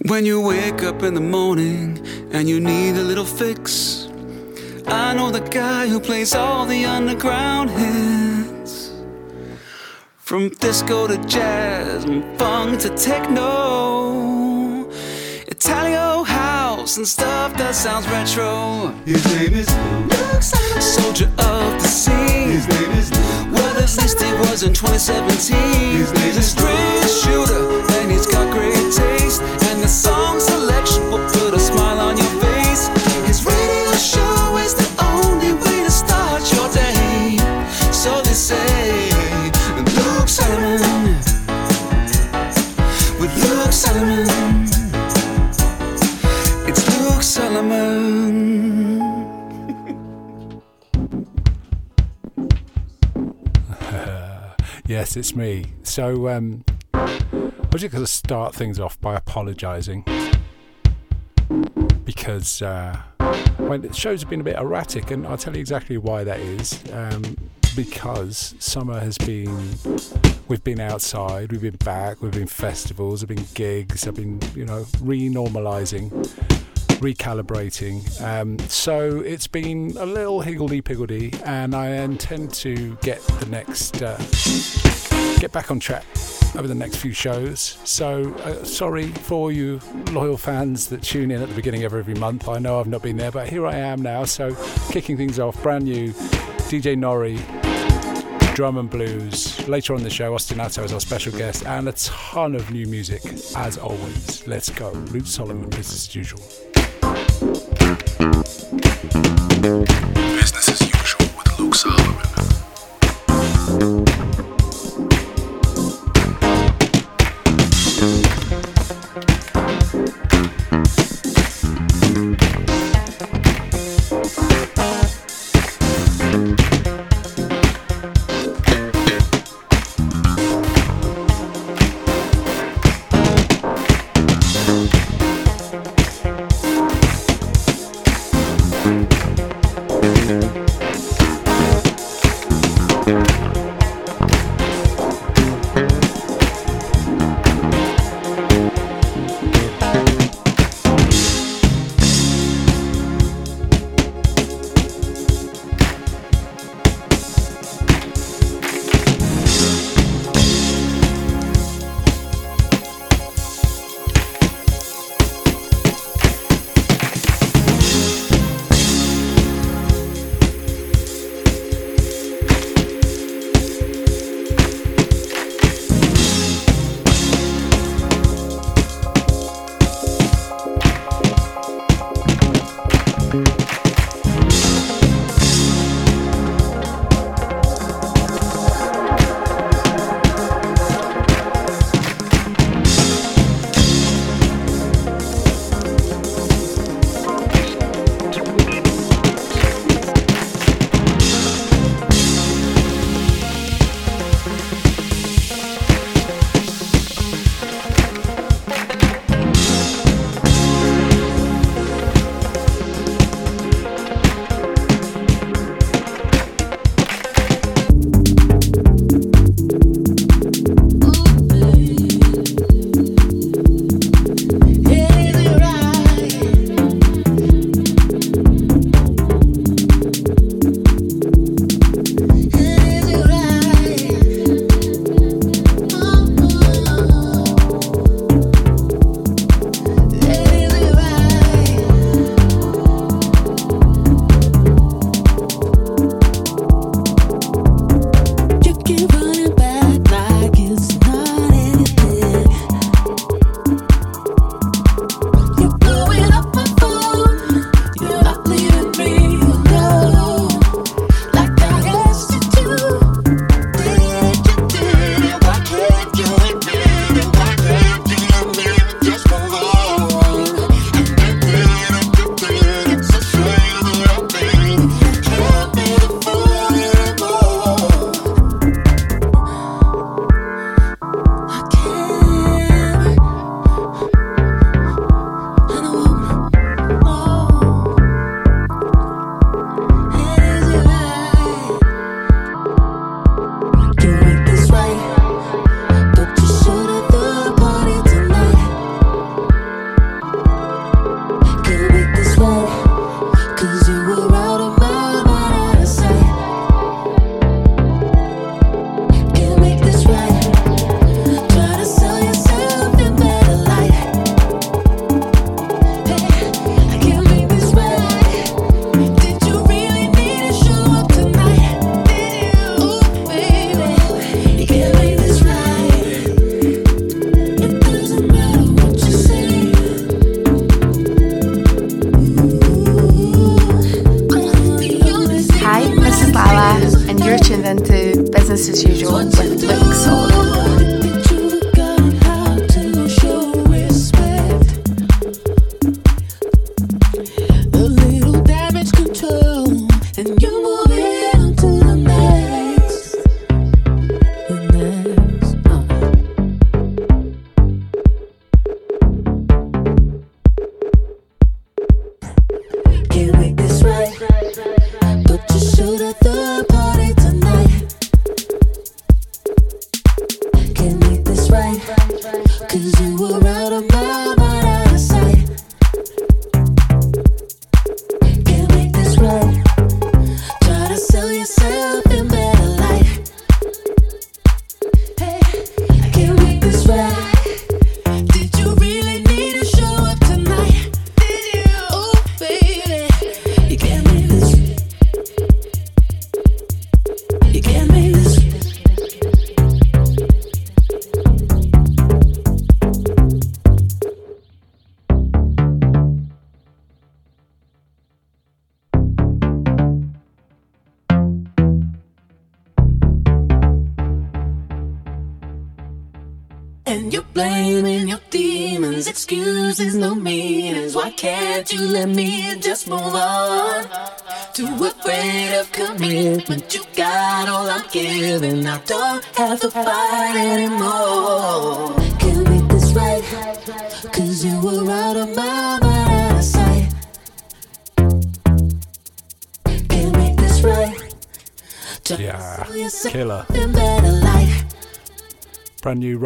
When you wake up in the morning and you need a little fix, I know the guy who plays all the underground hits. From disco to jazz, and funk to techno, Italo house and stuff that sounds retro. His name is soldier of the sea. His name is Well, at least he was in 2017. His name is straight shooter, he's got great taste. And the song selection will put a smile on your face. His radio show is the only way to start your day. So they say, Luke Simon. With Luke Simon. It's Luke Solomon. Yes, it's me. So, um, I'm just going to start things off by apologising because uh, well, the shows have been a bit erratic, and I'll tell you exactly why that is. Um, because summer has been, we've been outside, we've been back, we've been festivals, there've been gigs, I've been, you know, re-normalising recalibrating. Um, so it's been a little higgledy piggledy, and I intend to get the next uh, get back on track over the next few shows. So uh, sorry for you loyal fans that tune in at the beginning of every month. I know I've not been there, but here I am now. So kicking things off, brand new DJ Nori. Drum and blues. Later on the show, Austin Ato is our special guest, and a ton of new music as always. Let's go. Luke Solomon, business as usual.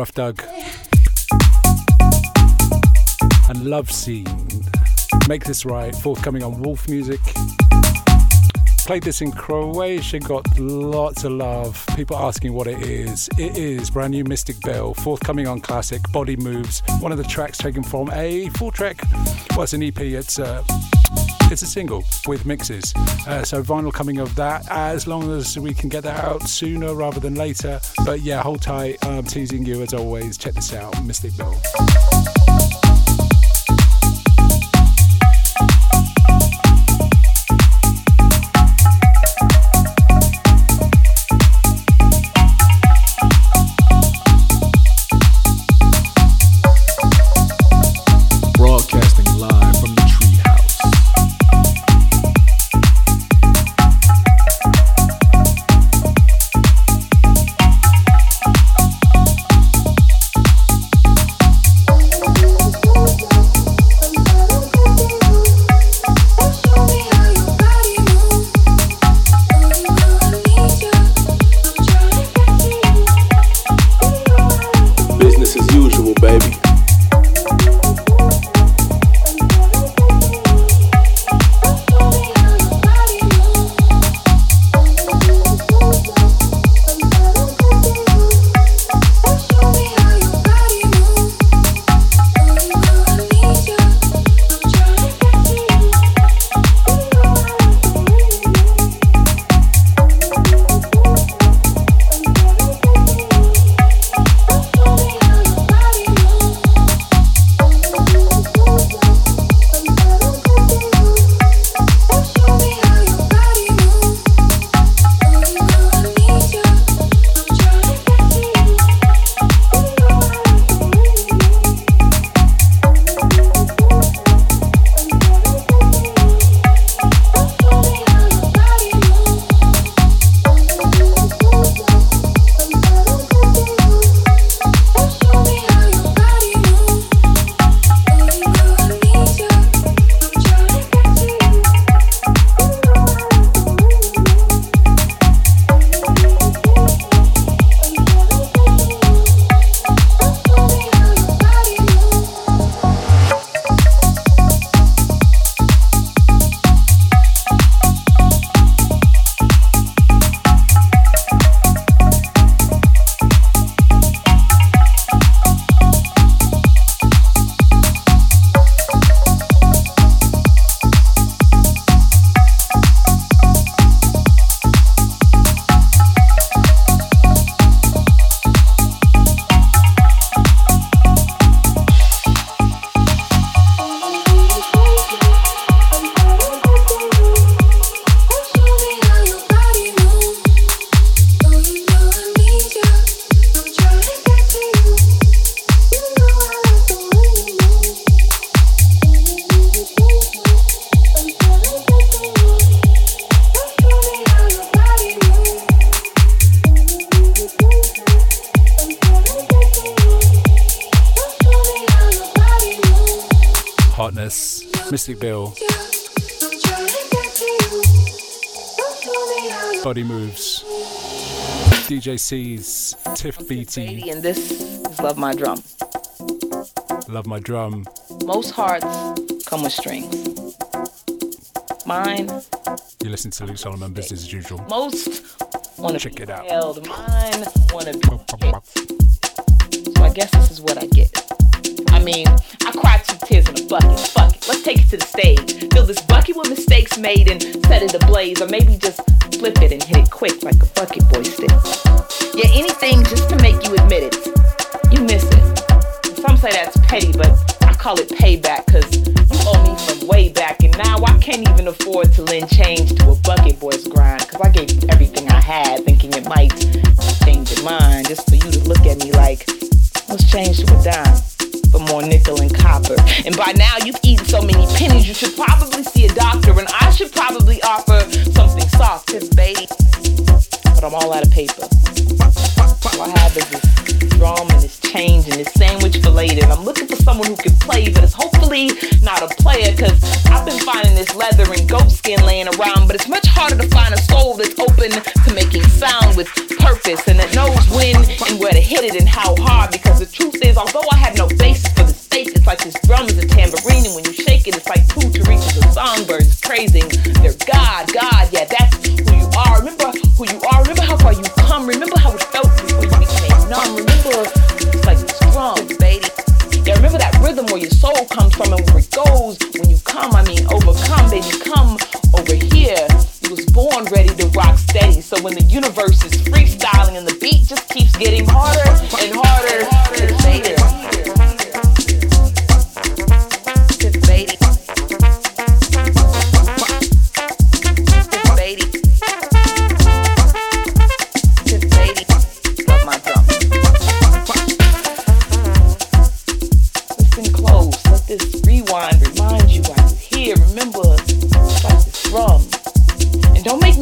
Ruf Dug and Love Scene. Make This Right, forthcoming on Wolf Music. Played this in Croatia, got lots of love. People asking what it is. It is brand new Mystic Bill, forthcoming on Classic, Body Moves. One of the tracks taken from a full track. Well, it's an EP, it's a, it's a single with mixes. Uh, so vinyl coming of that, as long as we can get that out sooner rather than later. But yeah, hold tight. I'm teasing you as always. Check this out, Mystic Bill. DJ CEEZ Tiff Beatty. And this is Love My Drum. Love My Drum. Most hearts come with strings. Mine. You listen to Luke Solomon Business as usual. Most want to check it out. Held. Mine want to be. So I guess this is what I get. I mean, I cried two tears in a bucket. Fuck it. Let's take it to the stage. This bucket with mistakes made and set it ablaze, or maybe just flip it and hit it quick like a bucket boy stick. Yeah, anything just to make you admit it. You miss it. Some say that's petty, but I call it payback because you owe me from way back, and now I can't even afford to lend change to a bucket boy's grind because I gave you everything I had, thinking it might change your mind, just for you to look at me like, let's change to a dime more nickel and copper. And by now you've eaten so many pennies, you should probably see a doctor, and I should probably offer something soft, cause baby, but I'm all out of paper. All I have is this drum and this change and this sandwich filleted. And I'm looking for someone who can play, but it's hopefully not a player, cause I've been finding this leather and goat skin laying around, but it's much harder to find a soul that's open to making sound with purpose and that knows when and where to hit it and how hard. Because the truth is, although I have no state, it's like this drum is a tambourine, and when you shake it, it's like two Teresa's of songbirds praising their God. God, yeah, that's who you are. Remember who you are. Remember how far you've come. Remember how it felt before you became numb. Remember it's like this drum, baby. Yeah, remember that rhythm where your soul comes from and where it goes when you come. I mean, overcome, baby, come over here. You was born ready to rock steady. So when the universe is freestyling and the beat just keeps getting harder and harder,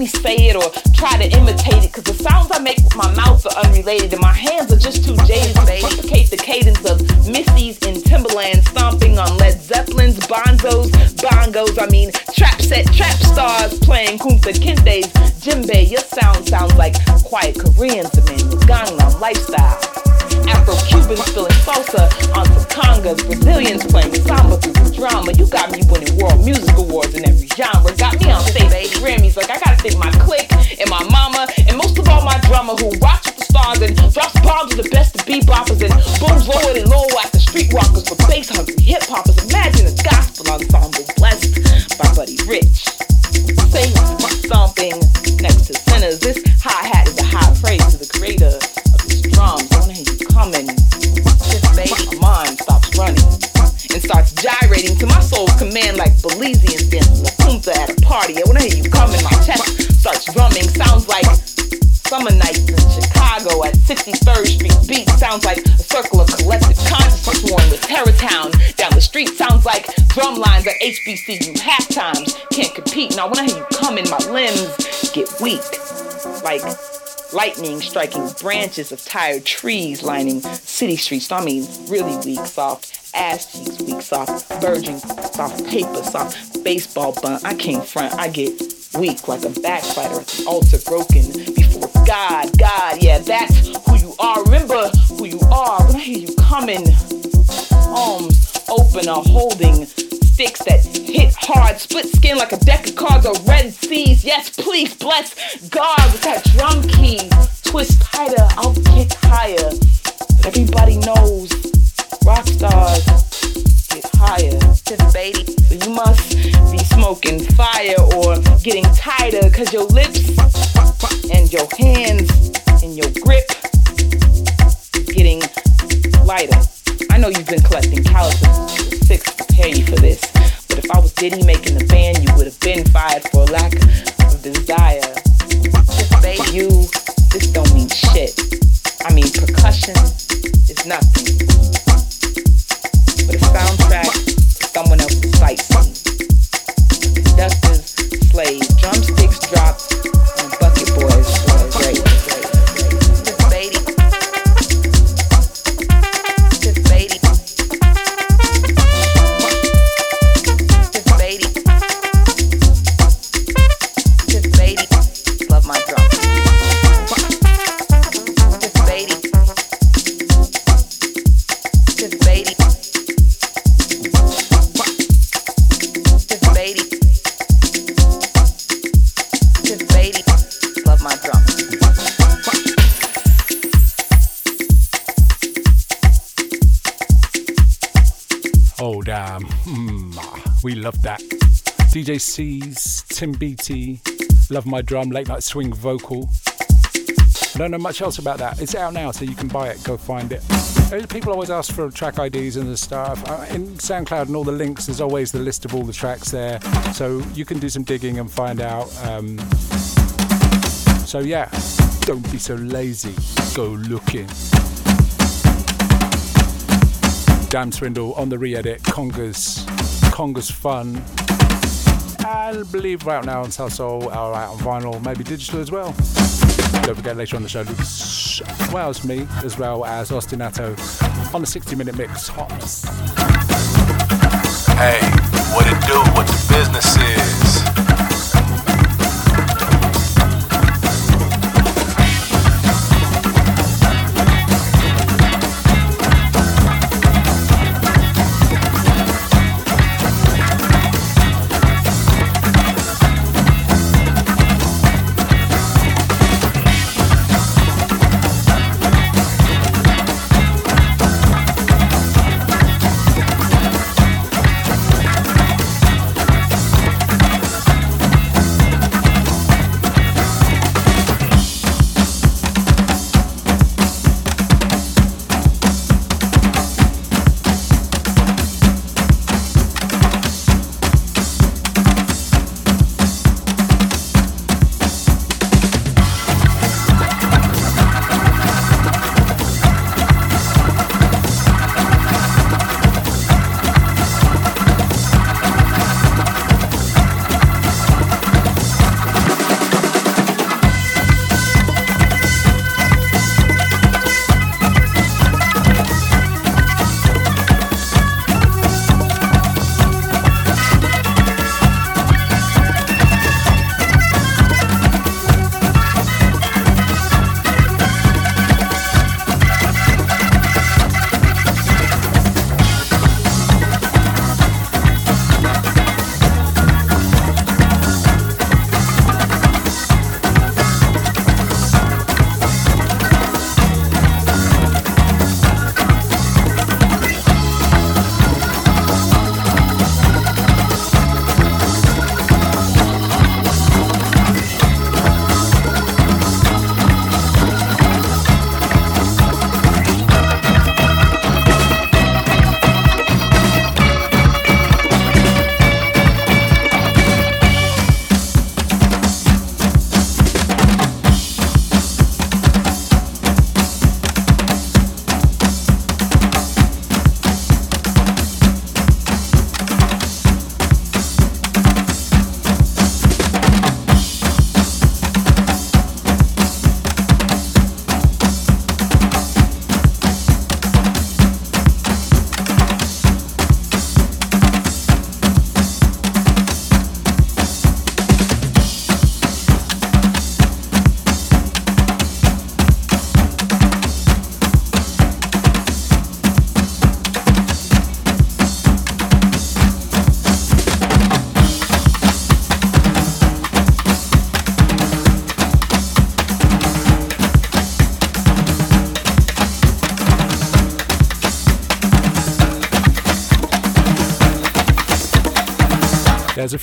say it or try to imitate it because the sounds I make with my mouth are unrelated and my hands are just too jaded to replicate the cadence of Missy's in Timbaland stomping on Led Zeppelin's bonzos, bongos, I mean trap set trap stars playing Kunta Kinte's djembe. Your sound sounds like quiet Koreans demanding Gangnam lifestyle. Afro-Cubans spilling salsa onto congas, Brazilians playing samba through the drama. You got me winning world music awards in every genre. Got me on stage at Grammys like I gotta think my clique and my mama, and most of all my drummer who rocks with the stars and drops bombs with the best of beboppers and booms lower and lower the streetwalkers for bass hungry hip hoppers. Imagine a gospel ensemble blessed by Buddy Rich. Sing something next to sinners. This hi hat is a high praise to the creator starts gyrating to my soul's command like Belizeans dancing La at a party. I wanna hear you coming. My chest starts drumming. Sounds like summer nights in Chicago at 63rd Street. Beat sounds like a circle of collective consciousness worn with Terrortown. Down the street sounds like drum lines at HBCU half times. Can't compete. Now when I hear you coming, my limbs get weak. Like lightning striking branches of tired trees lining city streets. I mean, really weak, soft ass cheeks, weak, soft, virgin, soft paper, soft baseball bunt. I can't front. I get weak like a backfighter at altar, broken before God. God, yeah, that's who you are. Remember who you are when I hear you coming. Arms open or holding sticks that hit hard, split skin like a deck of cards or red seas. Yes, please bless God with that drum key. Twist tighter, I'll kick higher. But everybody knows rock stars get higher. Baby, so you must be smoking fire or getting tighter, cause your lips and your hands and your grip is getting lighter. I know you've been collecting calluses six to prepare you for this, but if I was Diddy making the band, you would have been fired for lack of desire. Just baby, you, this don't mean shit. I mean, percussion is nothing, soundtrack someone else's sightseeing. Mm, we love that. DJ CEEZ, Tim Beatty, Love My Drum, Late Night Swing Vocal. I don't know much else about that. It's out now, so you can buy it. Go find it. People always ask for track IDs and the stuff. Uh, in SoundCloud and all the links, there's always the list of all the tracks there, so you can do some digging and find out. Um, so yeah, don't be so lazy. Go looking. Dam Swindle on the re-edit. Kongas, Kongas Fun. And believe right now on Salsoul, out on vinyl, maybe digital as well. Don't forget later on the show, Lucas Wells, me, as well as Austin Ato on the 60 minute mix. Hops. Hey, what it do? What the business is?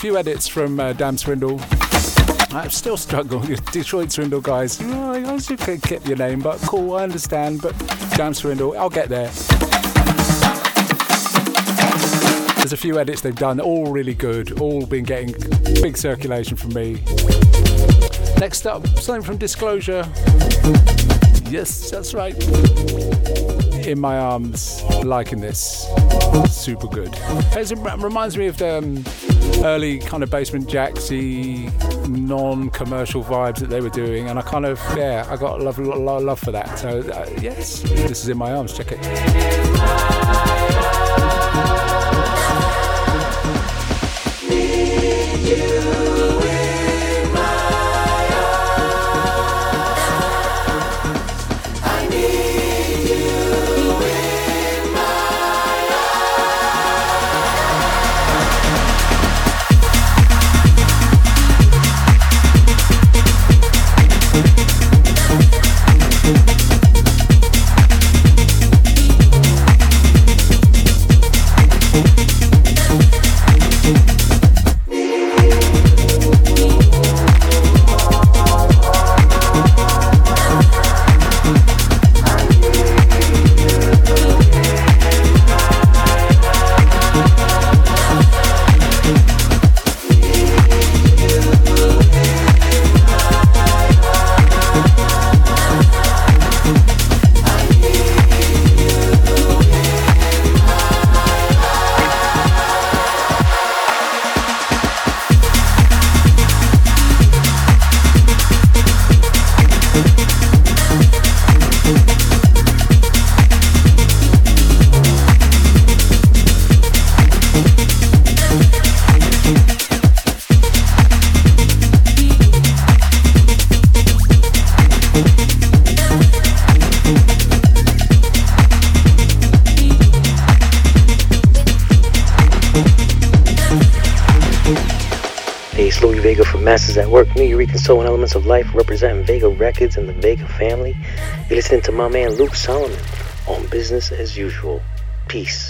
Few edits from uh, Dam Swindle. I'm still struggle with Detroit Swindle guys. Oh, I should keep your name, but cool, I understand. But Dam Swindle, I'll get there. There's a few edits they've done, all really good, all been getting big circulation from me. Next up, something from Disclosure. Yes, that's right. In my arms, liking this. Super good. It reminds me of the um, early kind of Basement Jaxxy, non-commercial vibes that they were doing, and I kind of yeah, I got a love, love, love for that. So uh, yes, this is in my arms. Check it. Of Life, representing Vega Records and the Vega family. You're listening to my man Luke Solomon on Business as Usual. Peace.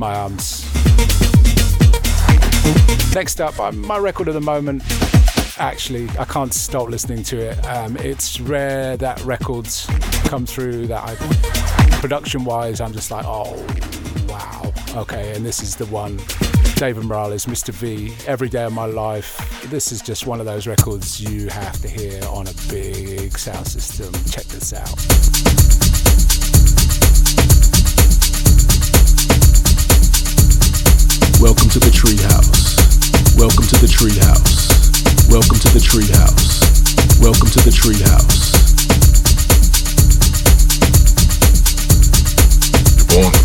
My arms. Next up, um, my record at the moment. Actually, I can't stop listening to it. Um, it's rare that records come through that I, production-wise, I'm just like, oh, wow, okay. And this is the one, David Morales, Mr. V. Every day of my life. This is just one of those records you have to hear on a big sound system. Check this out. Welcome to the treehouse. Welcome to the treehouse. Welcome to the treehouse. Welcome to the treehouse. You're born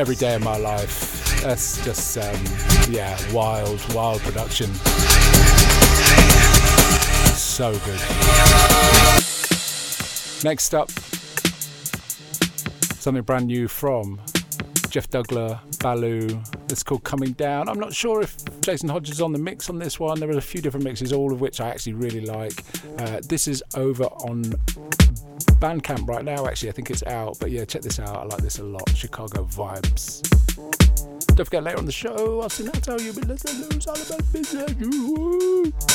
every day of my life. That's just, um, yeah, wild, wild production. So good. Next up, something brand new from Jeff Dougler, Balu. It's called Coming Down. I'm not sure if Jason Hodges is on the mix on this one. There are a few different mixes, all of which I actually really like. Uh, this is over on Bandcamp right now, actually. I think it's out. But yeah, check this out. I like this a lot. Chicago vibes. Don't forget later on the show, I'll sing that tell you, but let's lose all about business.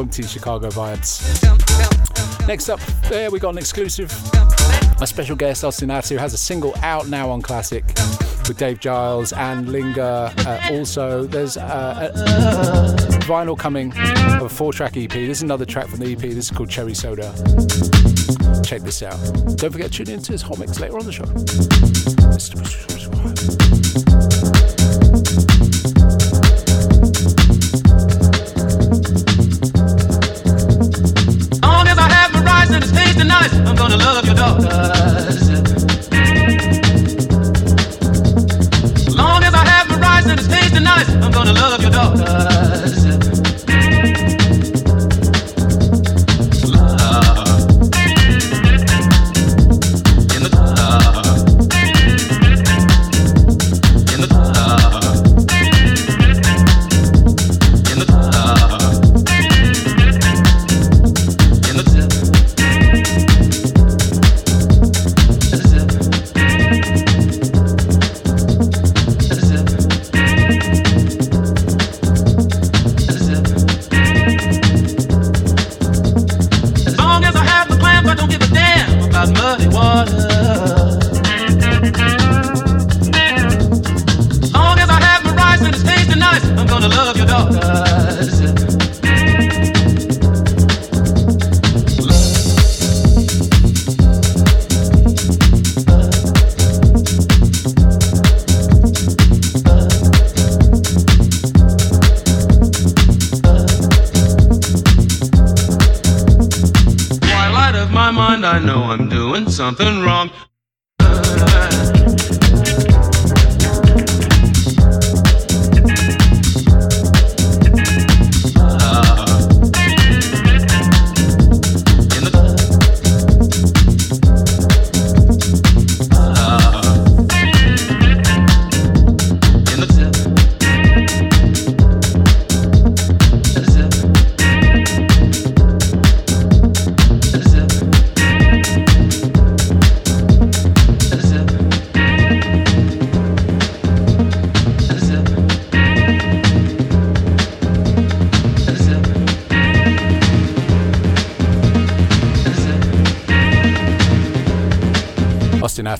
Funky Chicago vibes. Next up, there we got an exclusive. A special guest, Austin Ato, has a single out now on Classic with Dave Giles and Linger. Uh, also, there's uh, a vinyl coming of a four track EP. This is another track from the EP. This is called Cherry Soda. Check this out. Don't forget to tune in to his hot mix later on the show.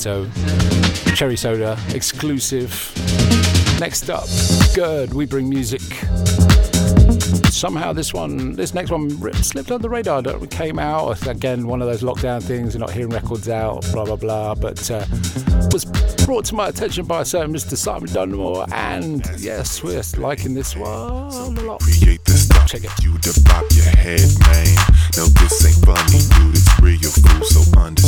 Cherry Soda, exclusive. Next up, Gerd, we bring music. Somehow this one, this next one slipped under the radar. It came out again, one of those lockdown things. You're not hearing records out, blah blah blah. But uh, was brought to my attention by a certain Mr. Simon Dunmore, and yes, we're liking this one a lot. Create this stuff. Check it. You to your head, man. No, this ain't funny, dude. It's real, fool. So under.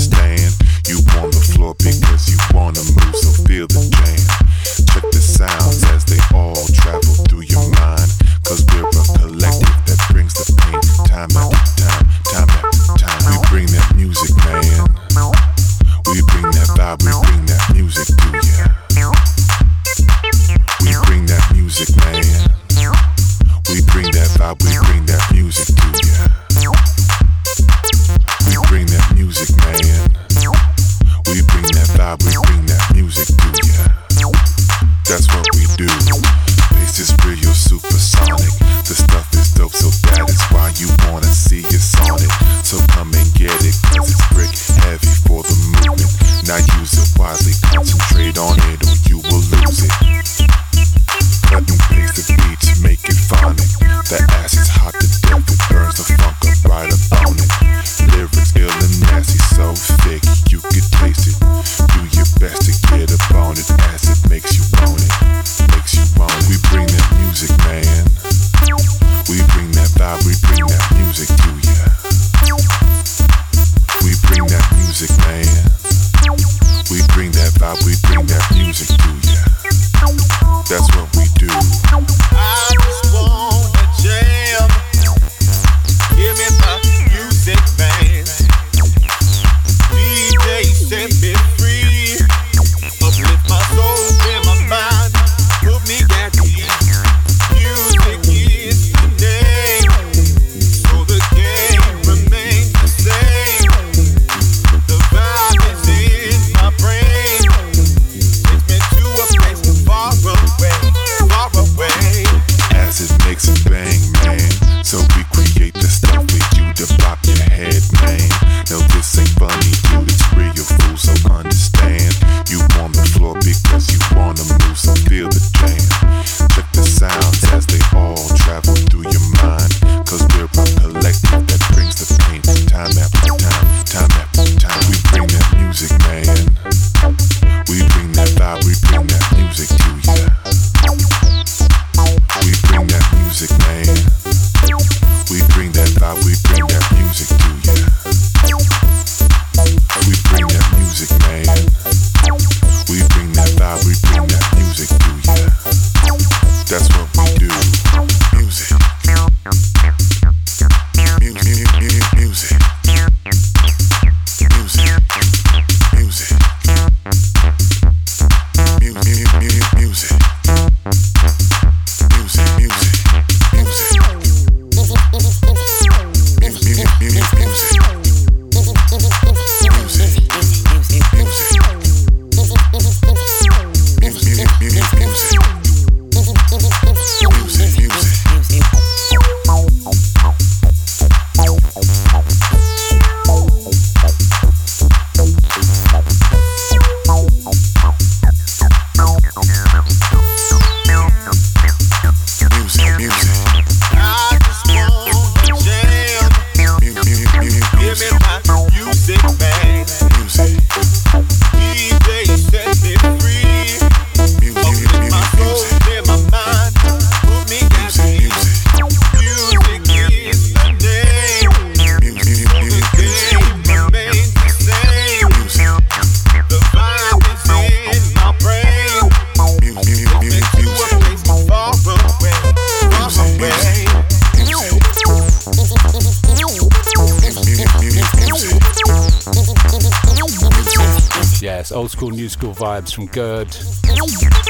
Vibes from Gerd.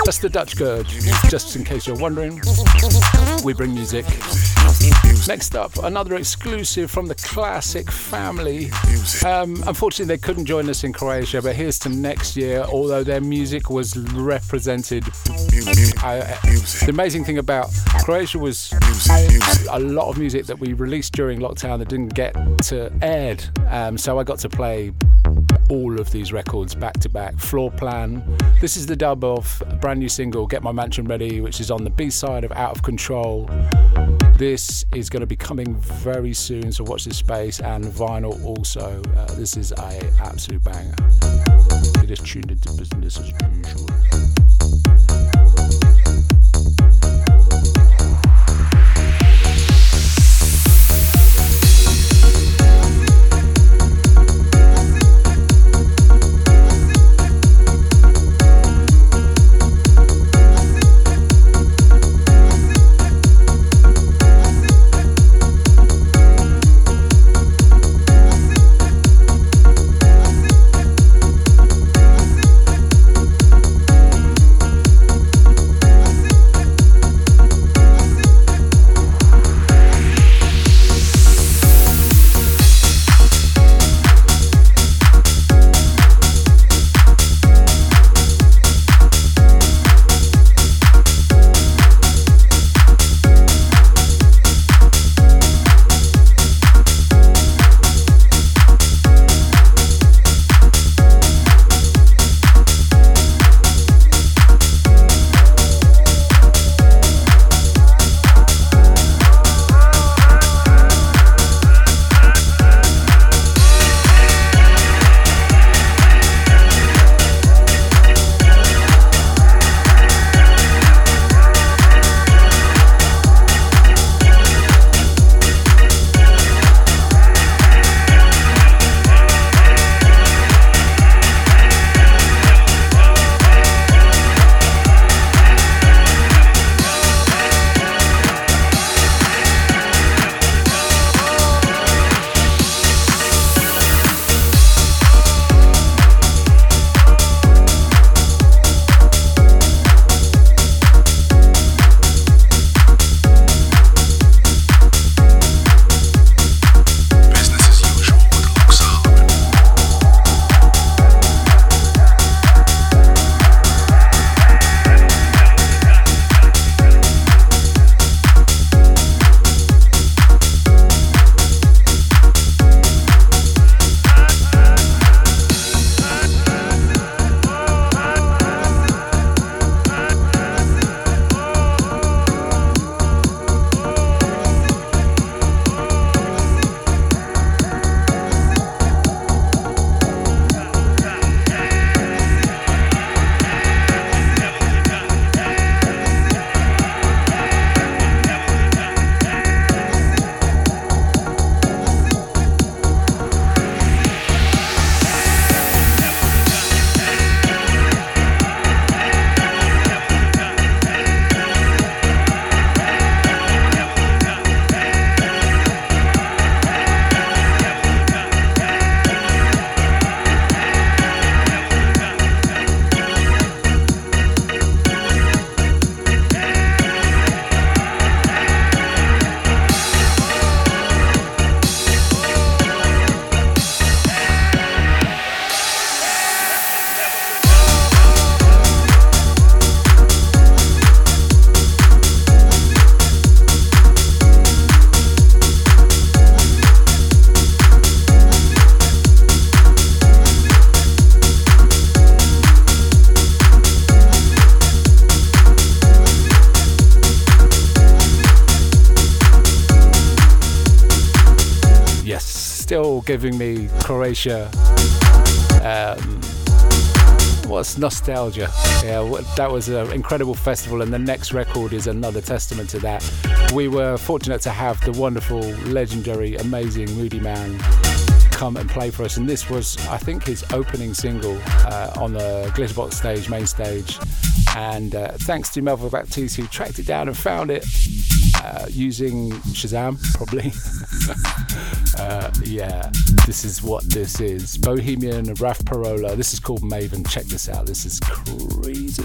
That's the Dutch Gerd, just in case you're wondering. We bring music. Next up, another exclusive from the classic family. Um, unfortunately, they couldn't join us in Croatia, but here's to next year, although their music was represented. Uh, the amazing thing about Croatia was a lot of music that we released during lockdown that didn't get to aired. Um, so I got to play all of these records back to back. Floorplan. This is the dub of a brand new single, Get My Mansion Ready, which is on the B side of Out of Control. This is going to be coming very soon, so watch this space. And vinyl also. Uh, this is a absolute banger. Is tuned into business giving me Croatia. Um, what's nostalgia? Yeah, that was an incredible festival, and the next record is another testament to that. We were fortunate to have the wonderful, legendary, amazing Moodymann come and play for us, and this was, I think, his opening single uh, on the Glitterbox stage, main stage. And uh, thanks to Melville Baptiste who tracked it down and found it uh, using Shazam, probably. uh, yeah, this is what this is. Bohemien, Raf Parola. This is called Maven. Check this out. This is crazy.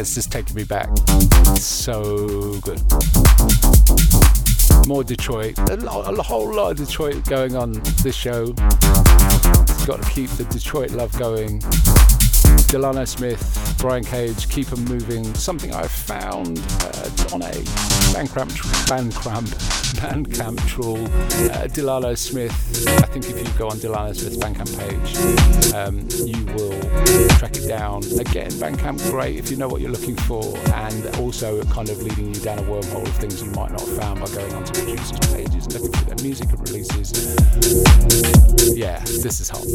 That's just taking me back. So good. more Detroit. A, lot, a whole lot of Detroit going on this show. Got to keep the Detroit love going. Delano Smith, Brian Kage, Keep 'em Moving. Something I found uh, on a Bandcamp, Bandcamp, Bandcamp. Uh, Delano Smith. I think if you go on Delano Smith's Bandcamp page, um, you will track it down. Again, Bandcamp great if you know what you're looking for, and also kind of leading you down a wormhole of things you might not have found by going onto producers' pages and looking for their music and releases. Yeah, this is hot.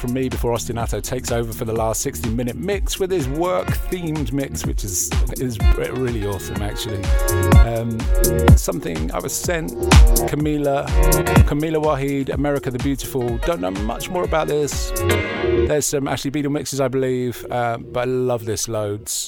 From me before Austin Ato takes over for the last 60 minute mix with his work themed mix, which is is really awesome actually. Um, something I was sent, Camila, Camila Wahid, America the Beautiful. Don't know much more about this. There's some Ashley Beedle mixes, I believe, uh, but I love this loads.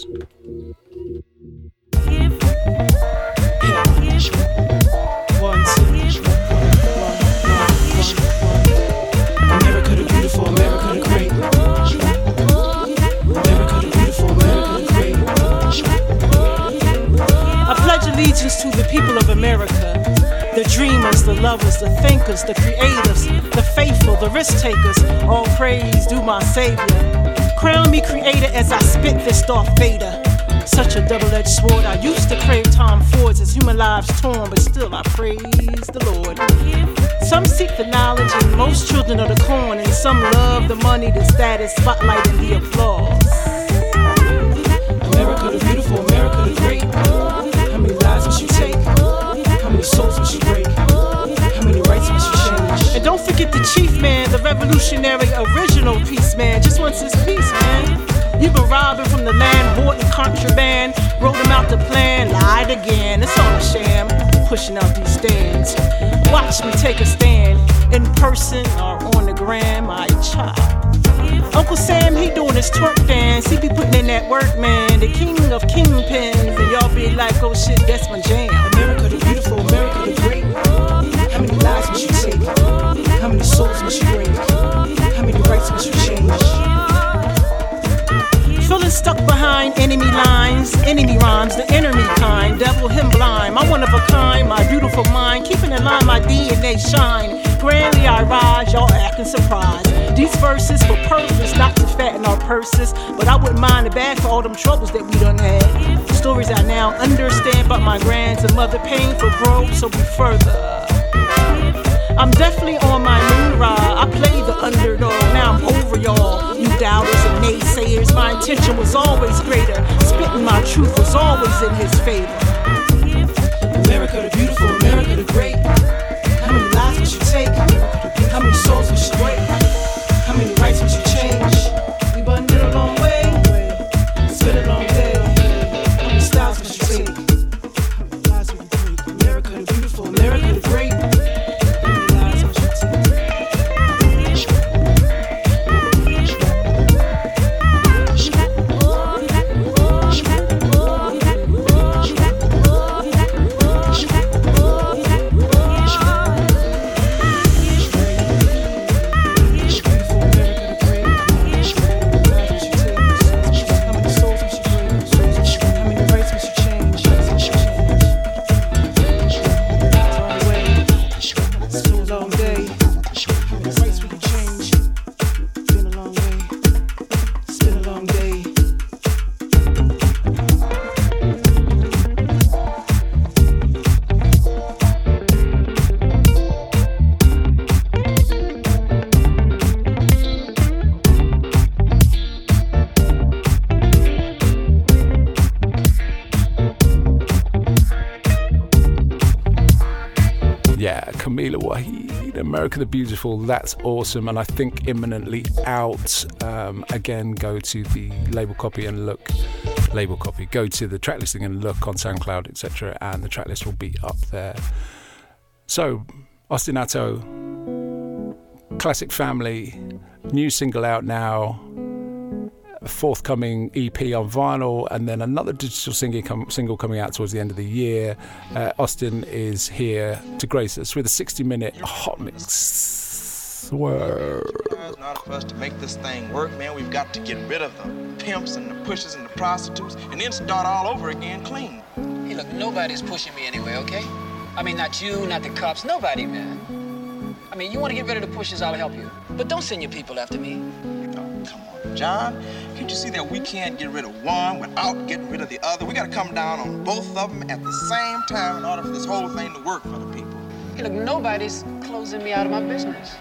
The money, the status, spotlight, and the applause. America the beautiful, America the great. How many lives must you take? How many souls must you break? How many rights must you change? And don't forget the chief man, the revolutionary original peace man. Just wants his peace, man. You've been robbing from the land, hoarding contraband. Wrote him out the plan, lied again. It's all a sham, pushing out these stands. Watch me take a stand, in person or on the chop. Uncle Sam, he doing his twerk dance. He be putting in that work, man. The king of kingpins. And y'all be like, oh shit, that's my jam. America the beautiful, America the great. How many lives must you take? How many souls must you break? How many rights must you change? Feeling stuck behind enemy lines, enemy rhymes, the enemy kind, devil him blind. My one of a kind, my beautiful mind, keeping in line my DNA shine. Grandly I rise, y'all acting surprised. These verses for purpose, not to fatten our purses, but I wouldn't mind a bag for all them troubles that we done had. Stories I now understand, but my grands and mother pain for growth, so be further. I'm definitely on my moon ride. I play the underdog, now I'm over y'all. You doubters and naysayers, my intention was always greater. Spitting my truth was always in his favor. America the beautiful, the. Many you take? How many souls must you break? America the Beautiful. That's awesome, and I think imminently out. Um, again, go to the label copy and look. Label copy. Go to the track listing and look on SoundCloud, etc., and the track list will be up there. So, Austin Ato, Classic Family, new single out now. A Forthcoming EP on vinyl, and then another digital single, com- single coming out towards the end of the year. Uh, Austin is here to grace us with a 60 minute hot mix. Word. In order for us to make this thing work, man, we've got to get rid of the pimps and the pushers and the prostitutes and then start all over again clean. Hey, look, nobody's pushing me anyway, okay? I mean, not you, not the cops, nobody, man. I mean, you want to get rid of the pushers, I'll help you. But don't send your people after me. John, can't you see that we can't get rid of one without getting rid of the other? We got to come down on both of them at the same time in order for this whole thing to work for the people. Hey, look, nobody's closing me out of my business.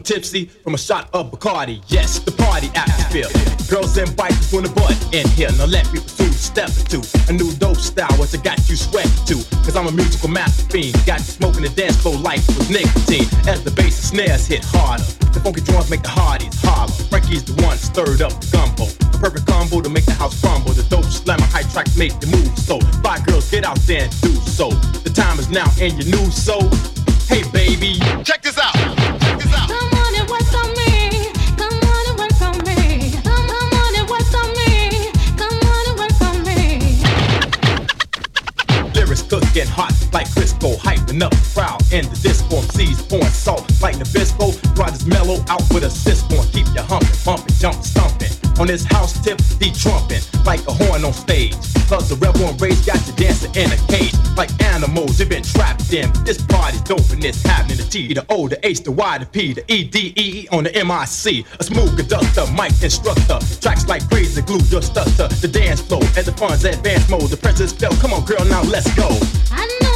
Little tipsy from a shot of Bacardi. Yes, the party atmosphere. Girls and bikers on the butt in here. Now let me pursue step into a new dope style. What's it got you sweating to? Cause I'm a musical master fiend. Got you smoking the dance floor like with nicotine. As the bass and snares hit harder. The funky drums make the hardies holler. Frankie's the one stirred up the gumbo. The perfect combo to make the house crumble. The dope slammer high tracks make the move. So, five girls get out there and do so. The time is now and your new soul. Hey baby, check this out. Hot like Crisco, hyping up the crowd in the disco. MCs pouring salt like Nabisco. Riders mellow out with a and keep you humping, bumping, jump stumping. On this house tip, the trumping like a horn on stage. Cause the rebel and rage got you dancing in a cage like animals. You've been trapped in. This party's dope and it's happening. The T, the O, the H, the Y, the P, the E, D, E, E on the MIC. A smooth conductor, mic instructor. Tracks like crazy glue, your stutter. The dance flow as the fun's advanced mode. The presence felt. Come on, girl, now let's go. I know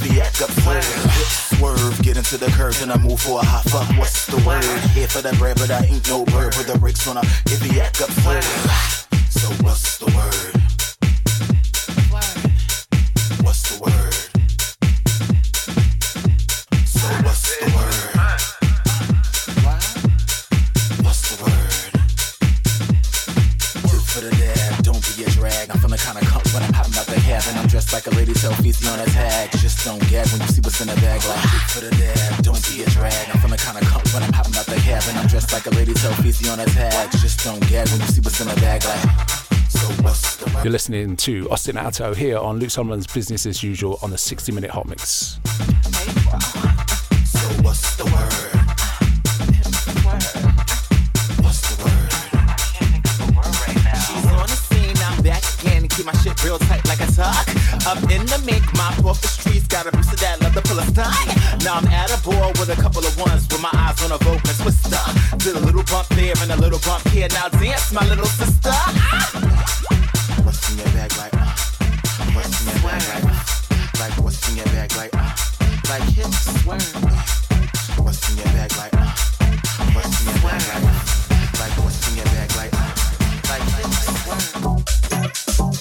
on a if he act third. Hip swerve, get into the curve, and I move for a hot fuck. What's the word? Here for the bread, but I ain't no bird. Put the brakes on a if he act up third. So what's the word? Like a lady, so easy on a tag. Just don't gag when you see what's in the bag. Like tip for the dab, don't be a drag. I'm feeling kinda comfy when I'm hopping out the cab. And I'm dressed like a lady, so easy on a tag. Just don't gag when you see what's in the bag. Like, so what's the You're listening to Austin Ato here on Luke Solomon's Business as Usual on the 60 Minute Hot Mix. So what's the word? What's the word? I can't think of the word right now. She's on the scene, I'm back again. Keep my shit real tight like a tuck. Up in the mink, mop off the streets. Got a piece of that leather pull a stunt. Now I'm at a ball with a couple of ones with my eyes on a vote and twister. Did a little bump there and a little bump here. Now dance, my little sister. What's in your bag like? Uh, what's in your bag like? Uh, like what's in your bag like? Uh, like hips swerve. What's in your bag like? What's in your bag like? Like what's in your bag like? Like hips swerve.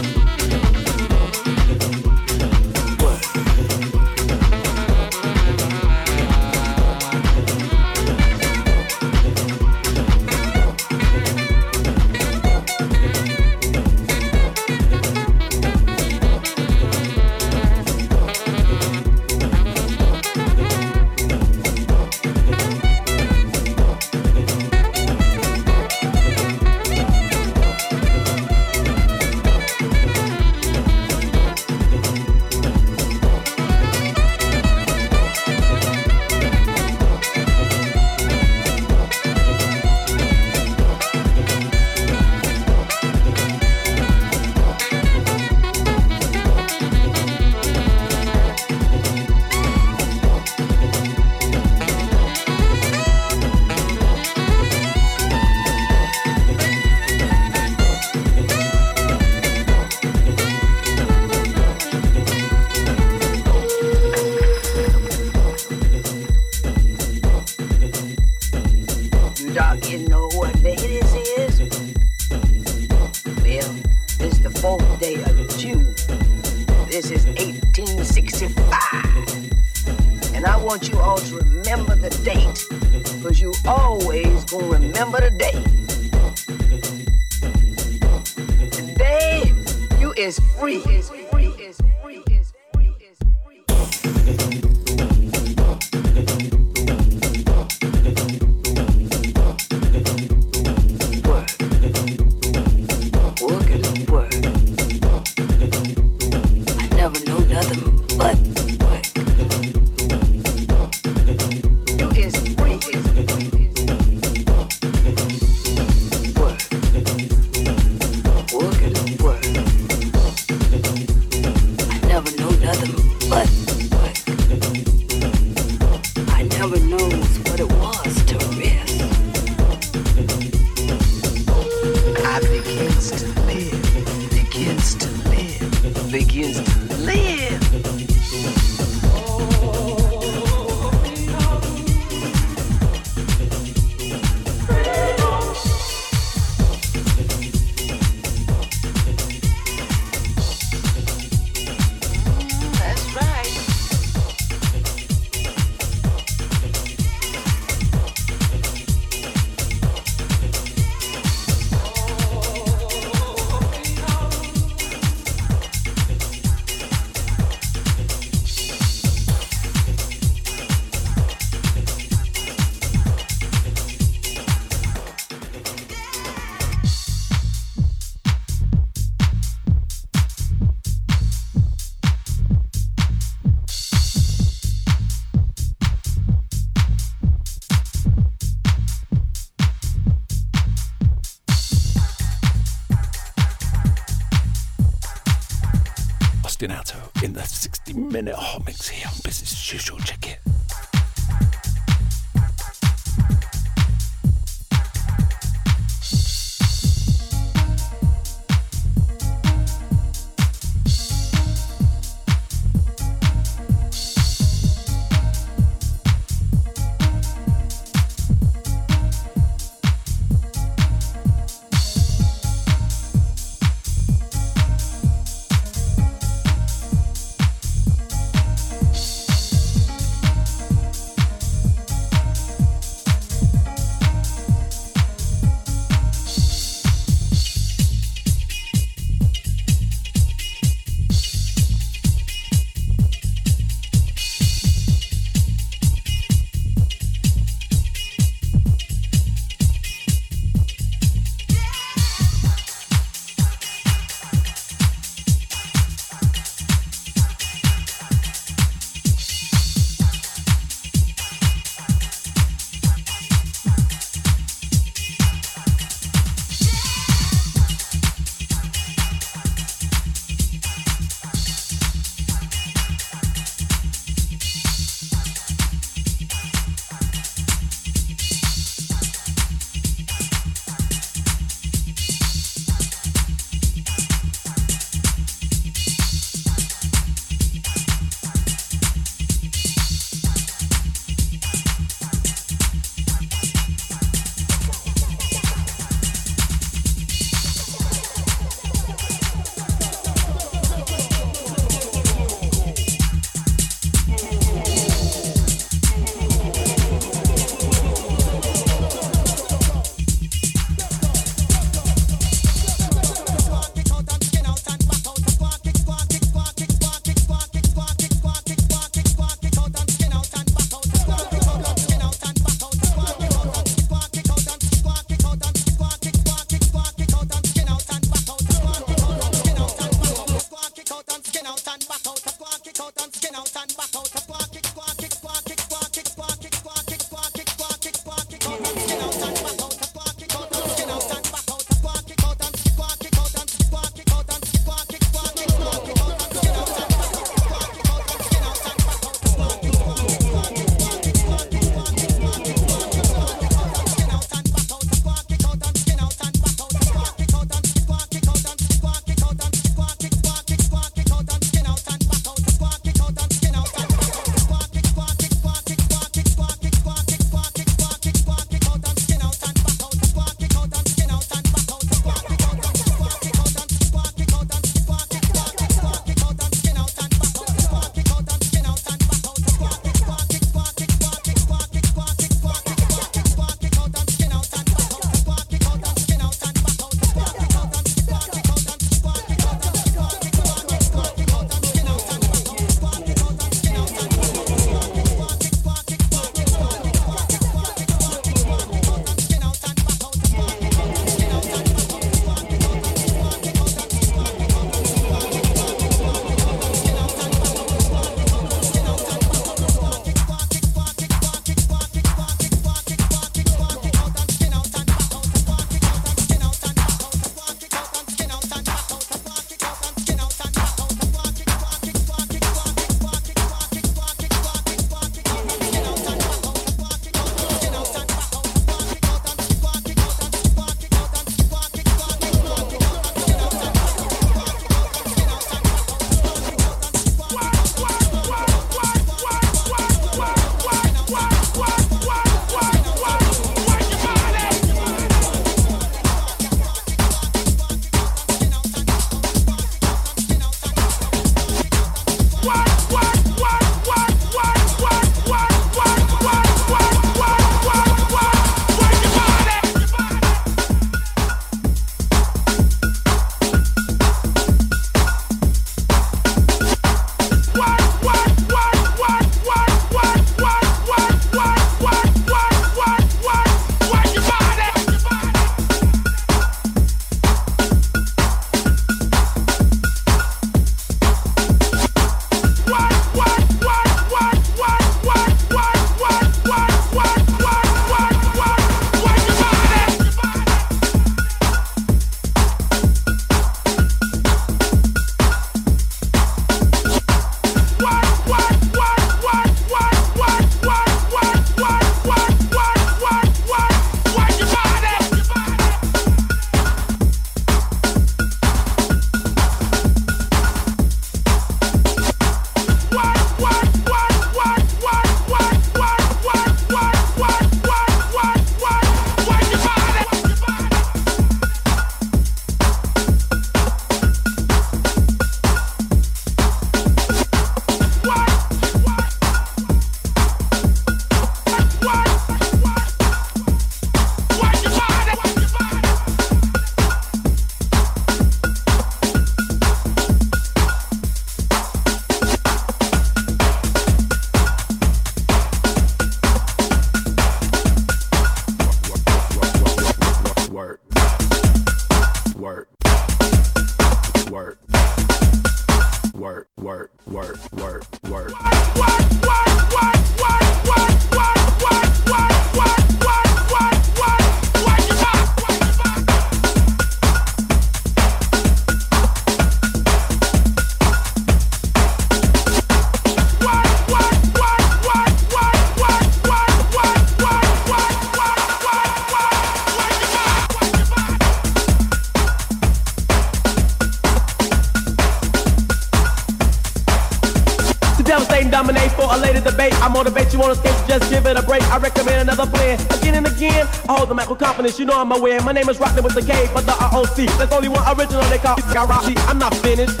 Confidence. You know I'm aware. My name is Rockin' with the K, but the ROC. There's only one original they call Garachi. I'm not finished.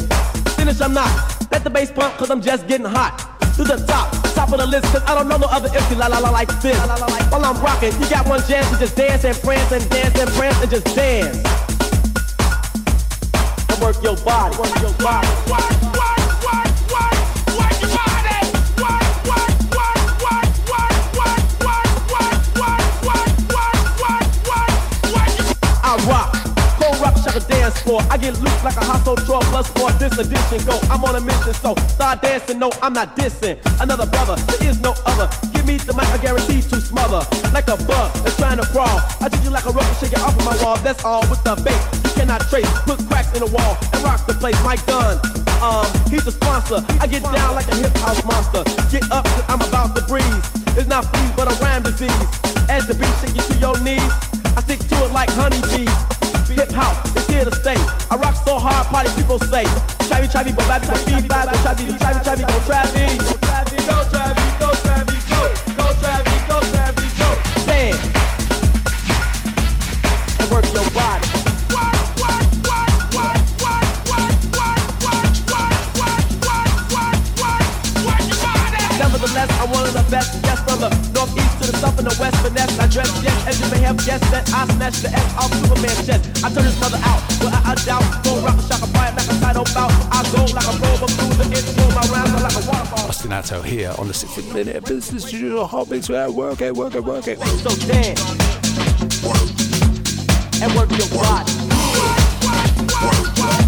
Finish, I'm not. Let the bass pump, cause I'm just getting hot. To the top, top of the list, cause I don't know no other MC la la la like this. While I'm rocking, you got one chance to just dance and prance and dance and prance and just dance. And work your body, work your body. Floor. I get loose like a household draw plus four. This edition go. I'm on a mission, so start dancing. No, I'm not dissing. Another brother, there is no other. Give me the mic, I guarantee to smother. Like a bug that's trying to crawl. I treat you like a rubber, shake it off of my wall. That's all with the bass. You cannot trace. Put cracks in the wall and rock the place. Mike Dunn. Um, he's the sponsor. I get down like a hip house monster. Get up, cause I'm about to breeze. It's not fleas, but a rhyme disease. As the beat shake you to your knees. I stick to it like honeybees. Hip hop is here to stay. I rock so hard, party people say. Chavy, chavy, go back to the beat, back to chavy, chavy, chavy, go Travis. Go Travis, go Travis, go Travis, go. Trappy, go go go. Dance. And work your body. Nevertheless, I'm one of the best. Yes, from the northeast to the south and the west. Finesse, I dress, yes, as you may have guessed that I smash the S off Superman's chest. I turn his mother out, without a doubt. Go rock a shock, a fire, like a title bout. I go like a robe, I'm through the intro. My rhymes are like a waterfall. Austin Ato here on the 60 minute business studio hot mix. Work it, work it, work it. So dance. And work your body. I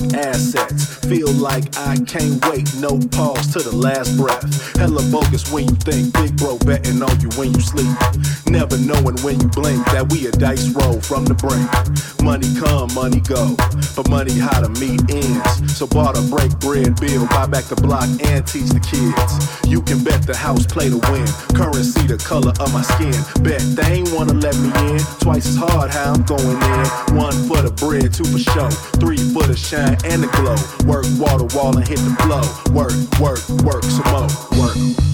like assets. Feel like I can't wait, no pause to the last breath. Hella bogus when you think, big bro betting on you when you sleep. Never knowing when you blink that we a dice roll from the brink. Money come, money go, but money how to meet ends. So barter, break bread, bill, buy back the block and teach the kids. You can bet the house play to win. Currency the color of my skin. Bet they ain't wanna let me in. Twice as hard how I'm going in. One for the bread, two for show. Three for the shine and the glow. Work wall to wall and hit the flow. Work, work, work some more. Work.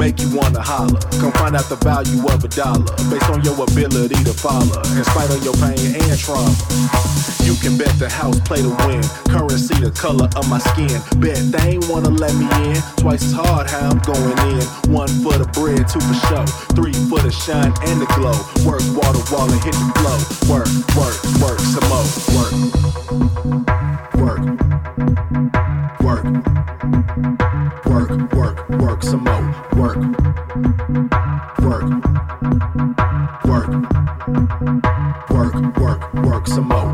Make you wanna holler. Come find out the value of a dollar based on your ability to follow. In spite of your pain and trauma. You can bet the house play to win. Currency the color of my skin. Bet they ain't wanna let me in. Twice as hard how I'm going in. One for the bread, two for show. Three for the shine and the glow. Work to wall and hit the flow. Work, work, work some more. Work. Work. Work. Work, some more. Work. Work. Work. Work, work, work some more.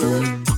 Bye.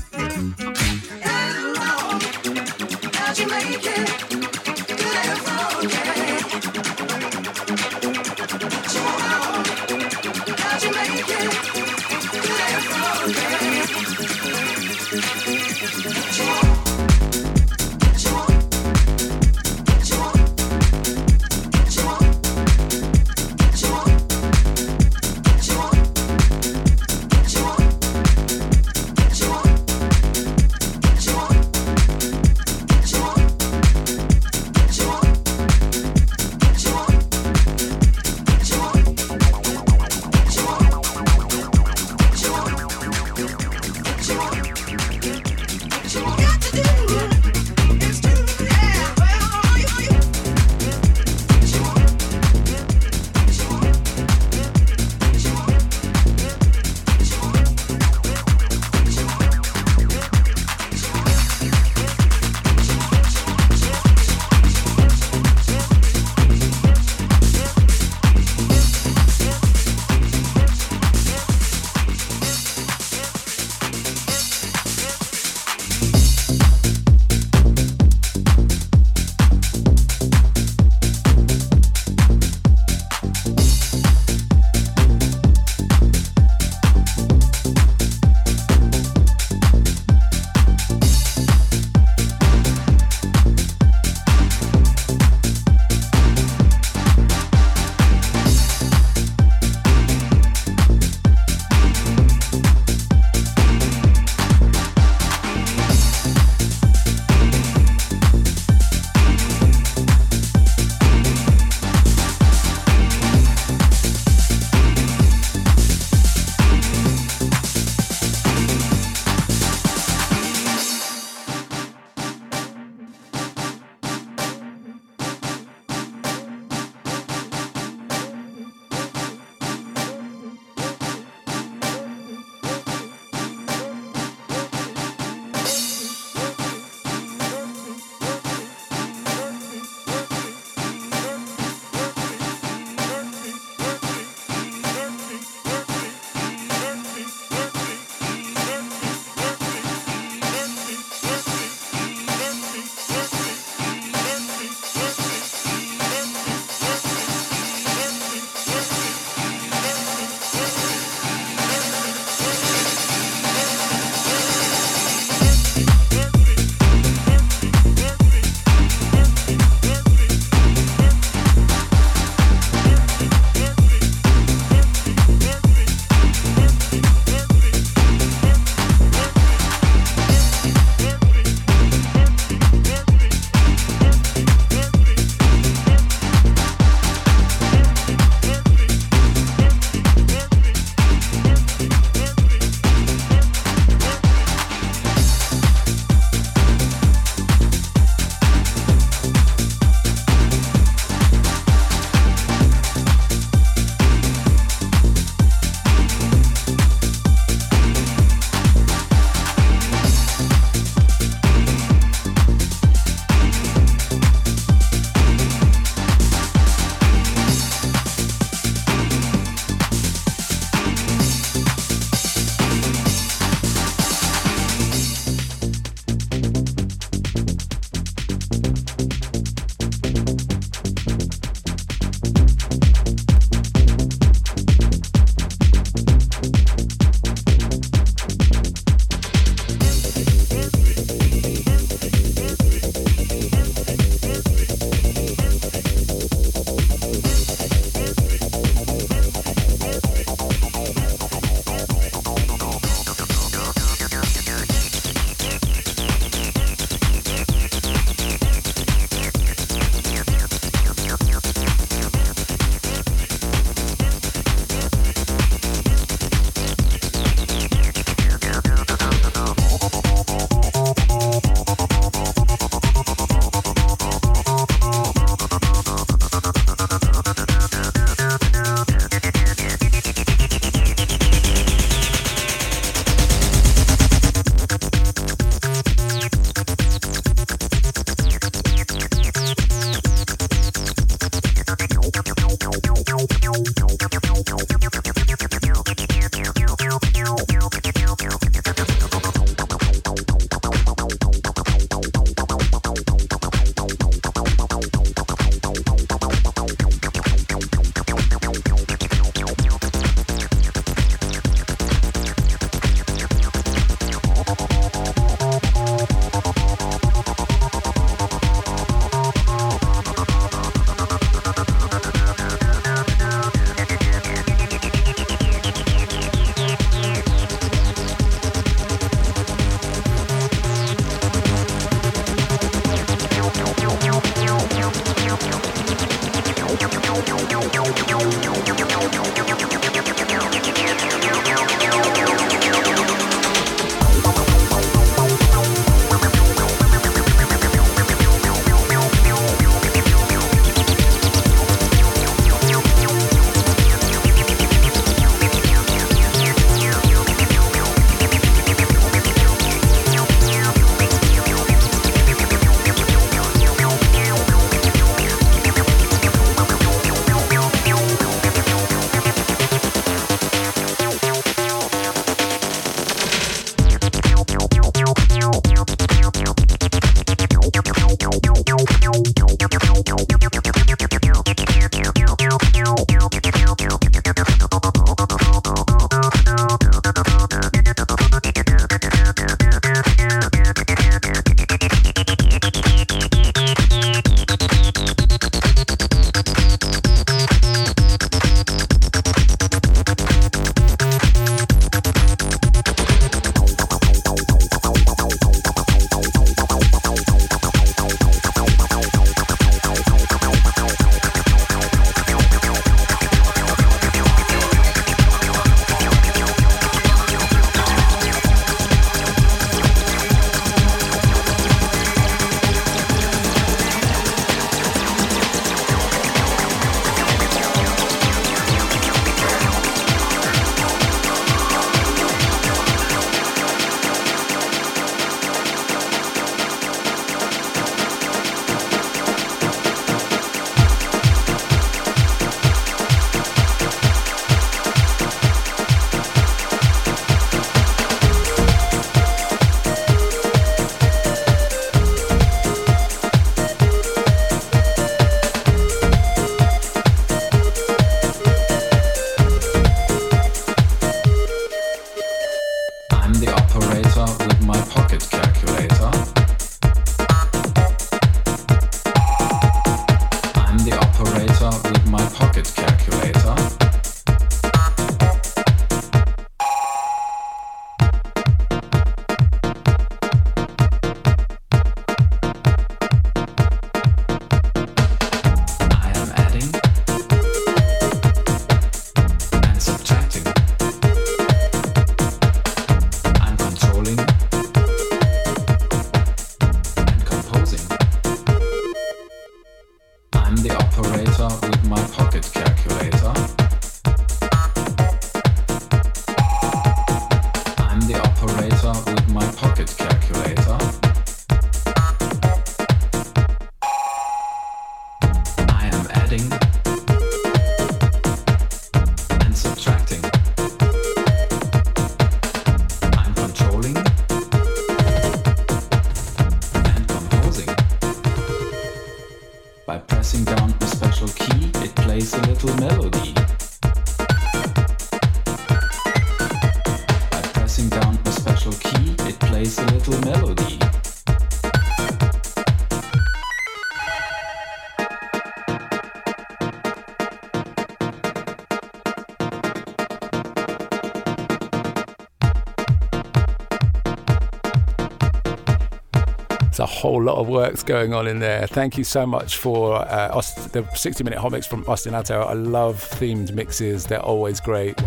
Whole lot of works going on in there. Thank you so much for uh, Aust- the 60 minute hot mix from Austin Ato. I love themed mixes, they're always great.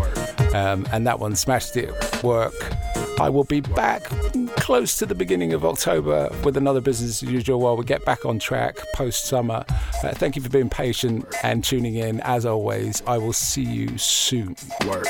Um, and that one smashed it. Work. I will be back close to the beginning of October with another business as usual while we get back on track post summer. Uh, thank you for being patient and tuning in. As always, I will see you soon. Work.